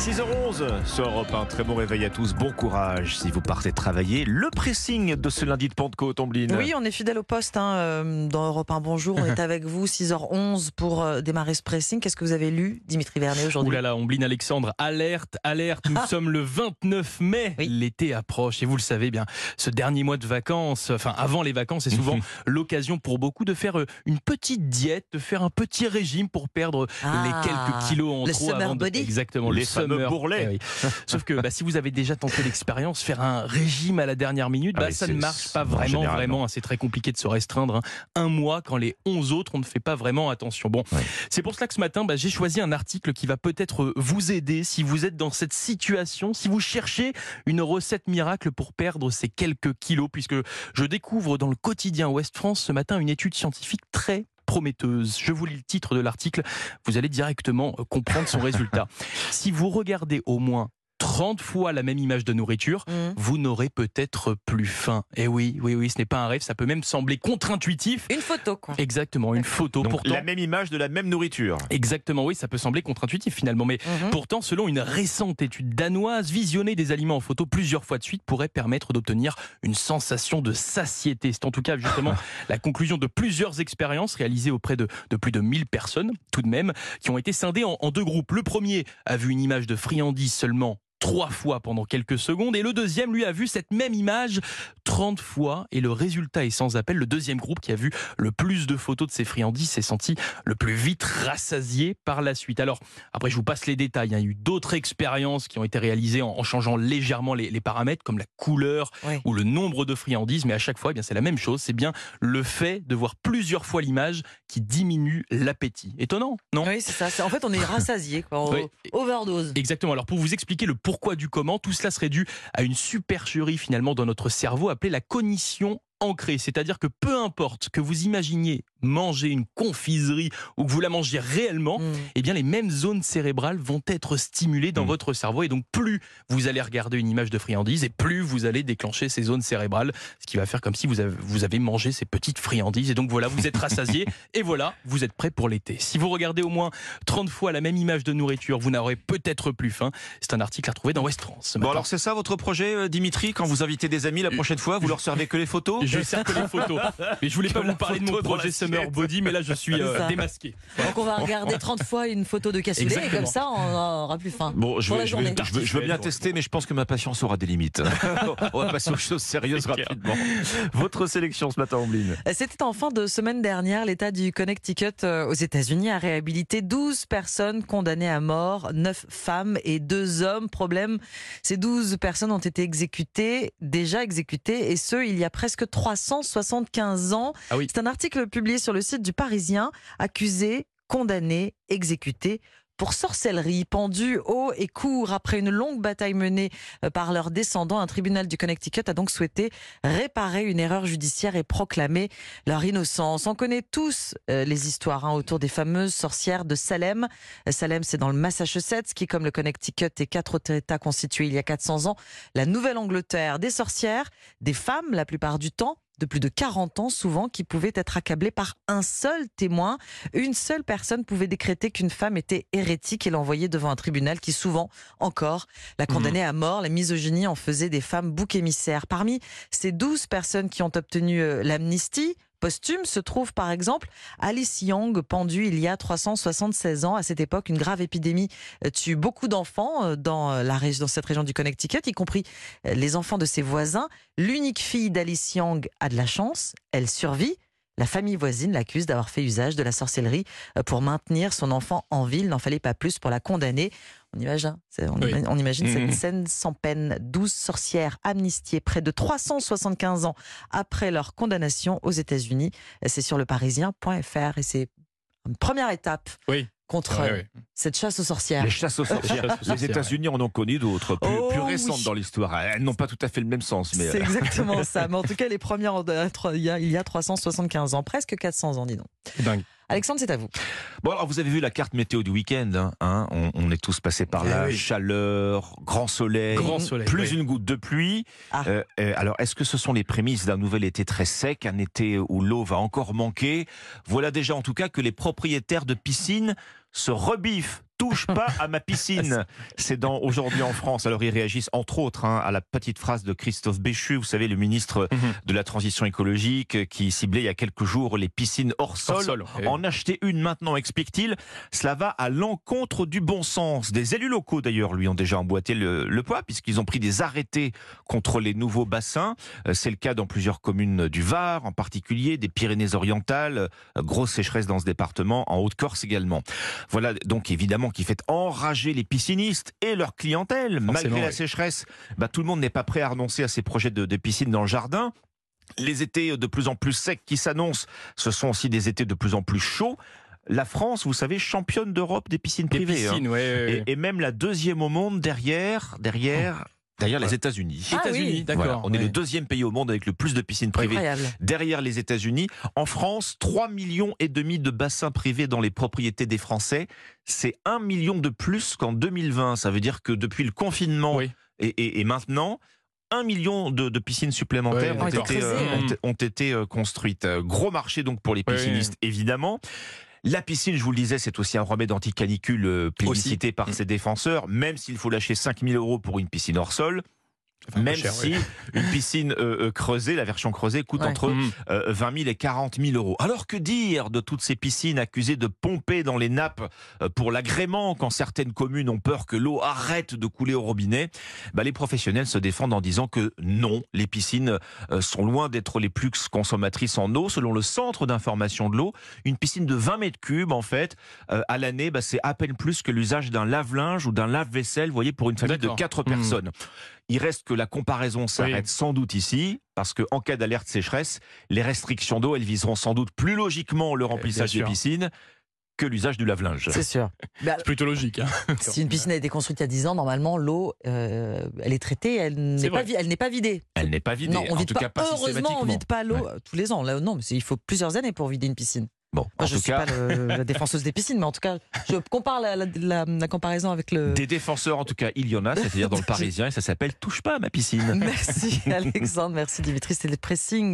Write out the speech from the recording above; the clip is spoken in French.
6h11 sur Europe 1. Très bon réveil à tous. Bon courage si vous partez travailler. Le pressing de ce lundi de Pentecôte, Ombline. Oui, on est fidèle au poste hein, euh, dans Europe 1. Bonjour, on est avec vous 6h11 pour euh, démarrer ce pressing. Qu'est-ce que vous avez lu, Dimitri Vernet, Ouh aujourd'hui? Là là, Ombline Alexandre, alerte, alerte, nous sommes le 29 mai, Oui. l'été approche et vous le savez bien, ce dernier mois de vacances, enfin avant les vacances, c'est souvent l'occasion pour beaucoup de faire euh, une petite diète, de faire un petit régime pour perdre Ah, les quelques kilos en le trop summer avant de... body. Exactement, Les le fameux. Eh oui. Sauf que bah, si vous avez déjà tenté l'expérience, faire un régime à la dernière minute, Ah bah, oui, ça ne marche pas vraiment, vraiment. C'est très compliqué de se restreindre. hein. Un mois quand les 11 autres, on ne fait pas vraiment attention. Bon, c'est pour cela que ce matin, bah, j'ai choisi un article qui va peut-être euh, vous aider si vous êtes dans cette situation, si vous cherchez une recette miracle pour perdre ces quelques kilos, puisque je découvre dans le quotidien Ouest France ce matin une étude scientifique très prometteuse. Je vous lis le titre de l'article, vous allez directement euh, comprendre son résultat. Si vous regardez au moins 30 fois la même image de nourriture, Mmh. vous n'aurez peut-être plus faim. Et oui, oui, oui, ce n'est pas un rêve, ça peut même sembler contre-intuitif. Une photo, quoi. Exactement, une photo. Donc, Pourtant, la même image de la même nourriture. exactement, oui, ça peut sembler contre-intuitif finalement, mais Mhm. Pourtant, selon une récente étude danoise, visionner des aliments en photo plusieurs fois de suite pourrait permettre d'obtenir une sensation de satiété. C'est en tout cas justement la conclusion de plusieurs expériences réalisées auprès de, de plus de 1000 personnes, tout de même, qui ont été scindées en, en deux groupes. Le premier a vu une image de friandise seulement trois fois pendant quelques secondes et le deuxième lui a vu cette même image 30 fois et le résultat est sans appel. Le deuxième groupe qui a vu le plus de photos de ces friandises s'est senti le plus vite rassasié par la suite. Alors après je vous passe les détails, il y a eu d'autres expériences qui ont été réalisées en, changeant légèrement les, les paramètres comme la couleur Oui. ou le nombre de friandises mais à chaque fois eh bien c'est la même chose, c'est bien le fait de voir plusieurs fois l'image qui diminue l'appétit. Étonnant, non? Oui, c'est ça. En fait, on est rassasié, quoi. o- Oui. Overdose. Exactement. Alors pour vous expliquer le pourquoi du comment, tout cela serait dû à une supercherie finalement dans notre cerveau appelée la cognition ancrée. C'est-à-dire que peu importe que vous imaginiez manger une confiserie ou que vous la mangiez réellement, Mmh. eh bien les mêmes zones cérébrales vont être stimulées dans Mm. votre cerveau et donc plus vous allez regarder une image de friandise et plus vous allez déclencher ces zones cérébrales, ce qui va faire comme si vous avez, vous avez mangé ces petites friandises et donc voilà, vous êtes rassasié et voilà, vous êtes prêt pour l'été. Si vous regardez au moins 30 fois la même image de nourriture, vous n'aurez peut-être plus faim. C'est un article à retrouver dans West France. ce Bon alors c'est ça votre projet euh, Dimitri quand vous invitez des amis la prochaine fois vous leur servez que les photos? Je sers que les photos. Mais je voulais pas vous parler de mon projet. Summer Body, mais là je suis euh, démasqué. Donc, on va regarder 30 fois une photo de cassoulet et comme ça, on aura plus faim. Bon, je Pour veux, la je, veux, journée. je veux- je veux bien tester, mais je pense que ma patience aura des limites. On va passer aux choses sérieuses rapidement. Votre sélection ce matin, Ombline. C'était en fin de semaine dernière. L'État du Connecticut euh, aux États-Unis a réhabilité 12 personnes condamnées à mort, 9 femmes et 2 hommes. Problème, ces 12 personnes ont été exécutées, déjà exécutées, et ce, il y a presque 375 ans. Ah oui. C'est un article publié sur le site du Parisien, accusé, condamné, exécuté pour sorcellerie, pendu haut et court après une longue bataille menée euh, par leurs descendants. Un tribunal du Connecticut a donc souhaité réparer une erreur judiciaire et proclamer leur innocence. On connaît tous euh, les histoires hein, autour des fameuses sorcières de Salem. Euh, Salem, c'est dans le Massachusetts, qui, comme le Connecticut et quatre autres États constitués il y a 400 ans, la Nouvelle-Angleterre. Des sorcières, des femmes la plupart du temps, de plus de 40 ans souvent, qui pouvaient être accablées par un seul témoin. Une seule personne pouvait décréter qu'une femme était hérétique et l'envoyer devant un tribunal qui souvent, encore, la condamnait à mort. La misogynie en faisait des femmes bouc émissaires. Parmi ces 12 personnes qui ont obtenu euh, l'amnistie, posthume se trouve par exemple Alice Young, pendue il y a 376 ans. À cette époque, une grave épidémie euh, tue beaucoup d'enfants euh, dans, euh, dans cette région du Connecticut, y compris les enfants de ses voisins. L'unique fille d'Alice Young a de la chance, elle survit. La famille voisine l'accuse d'avoir fait usage de la sorcellerie pour maintenir son enfant en ville. Il n'en fallait pas plus pour la condamner. On imagine, c'est- on, Oui. ima- on imagine cette scène sans peine. 12 sorcières amnistiées près de 375 ans après leur condamnation aux États-Unis. C'est sur leparisien.fr et c'est une première étape Oui. contre Ouais, euh, ouais. cette chasse aux sorcières. Les chasses aux sorcières. Les États-Unis en ont connu d'autres, plus, Oh, plus oui. récentes dans l'histoire. Elles n'ont pas tout à fait le même sens, mais C'est euh, exactement ça. Mais en tout cas, les premières, en- il y, a, il y a 375 ans, presque 400 ans, dis donc. C'est dingue. Alexandre, c'est à vous. Bon, alors vous avez vu la carte météo du week-end. hein, hein, on, on est tous passés par Ah là. oui. Chaleur, grand soleil, Grand soleil. plus oui. une goutte de pluie. Ah. Euh, euh, alors, est-ce que ce sont les prémices d'un nouvel été très sec, un été où l'eau va encore manquer? Voilà déjà en tout cas que les propriétaires de piscines se rebiffent touche pas à ma piscine. C'est dans Aujourd'hui en France. Alors ils réagissent entre autres hein, à la petite phrase de Christophe Béchu, vous savez, le ministre Mhm. de la Transition écologique, qui ciblait il y a quelques jours les piscines hors sol. Hors sol, oui. En acheter une maintenant, explique-t-il. Cela va à l'encontre du bon sens. Des élus locaux d'ailleurs lui ont déjà emboîté le, le poids puisqu'ils ont pris des arrêtés contre les nouveaux bassins. Euh, C'est le cas dans plusieurs communes du Var, en particulier des Pyrénées-Orientales. Euh, Grosse sécheresse dans ce département, en Haute-Corse également. Voilà donc évidemment qui fait enrager les piscinistes et leur clientèle. Malgré la oui. sécheresse, bah, tout le monde n'est pas prêt à renoncer à ses projets de, de piscine dans le jardin. Les étés de plus en plus secs qui s'annoncent, ce sont aussi des étés de plus en plus chauds. La France, vous savez, championne d'Europe des piscines Des privées. hein. piscines, ouais, ouais, ouais. Et, et même la deuxième au monde derrière, derrière, derrière les États-Unis. Ah États-Unis, oui. d'accord. Voilà, on est le deuxième pays au monde avec le plus de piscines privées Incroyable. derrière les États-Unis. En France, 3 millions et demi de bassins privés dans les propriétés des Français. C'est 1 million de plus qu'en 2020. Ça veut dire que depuis le confinement Oui. et, et- et maintenant, 1 million de, de piscines supplémentaires Ouais, ont, d'accord. été, euh, Creusées, ont- ont été euh, construites. Euh, Gros marché donc pour les Ouais, piscinistes, évidemment. La piscine, je vous le disais, c'est aussi un remède anti-canicule euh, plébiscité par Mm. ses défenseurs, même s'il faut lâcher 5000 euros pour une piscine hors sol. Même cher, si oui. une piscine euh, euh, creusée, la version creusée, coûte Ouais. entre Mhm. euh, 20 000 et 40 000 euros. Alors que dire de toutes ces piscines accusées de pomper dans les nappes euh, pour l'agrément quand certaines communes ont peur que l'eau arrête de couler au robinet? Bah, Les professionnels se défendent en disant que non, les piscines euh, sont loin d'être les plus consommatrices en eau. Selon le centre d'information de l'eau, une piscine de 20 mètres cubes, en fait, euh, à l'année, bah, c'est à peine plus que l'usage d'un lave-linge ou d'un lave-vaisselle, vous voyez, pour une famille de D'accord. 4 Mhm. personnes. Il reste que la comparaison s'arrête sans doute ici, parce que en cas d'alerte sécheresse, les restrictions d'eau, elles viseront sans doute plus logiquement le remplissage bien des piscines que l'usage du lave-linge. C'est sûr. Bah, C'est plutôt logique. hein. si une piscine a été construite il y a 10 ans, normalement, l'eau, euh, elle est traitée, elle n'est pas, vidée. Elle n'est pas vidée, non, on en vide tout pas, cas pas heureusement, on systématiquement. vide pas l'eau Ouais. tous les ans. Là, non, mais il faut plusieurs années pour vider une piscine. Bon, Moi, en je tout suis cas, pas le- la défenseuse des piscines, mais en tout cas, je compare la, la- la- la comparaison avec le. des défenseurs, en tout cas, il y en a, c'est-à-dire dans le Parisien, et ça s'appelle Touche pas à ma piscine. Merci Alexandre, merci Dimitri, c'était le pressing.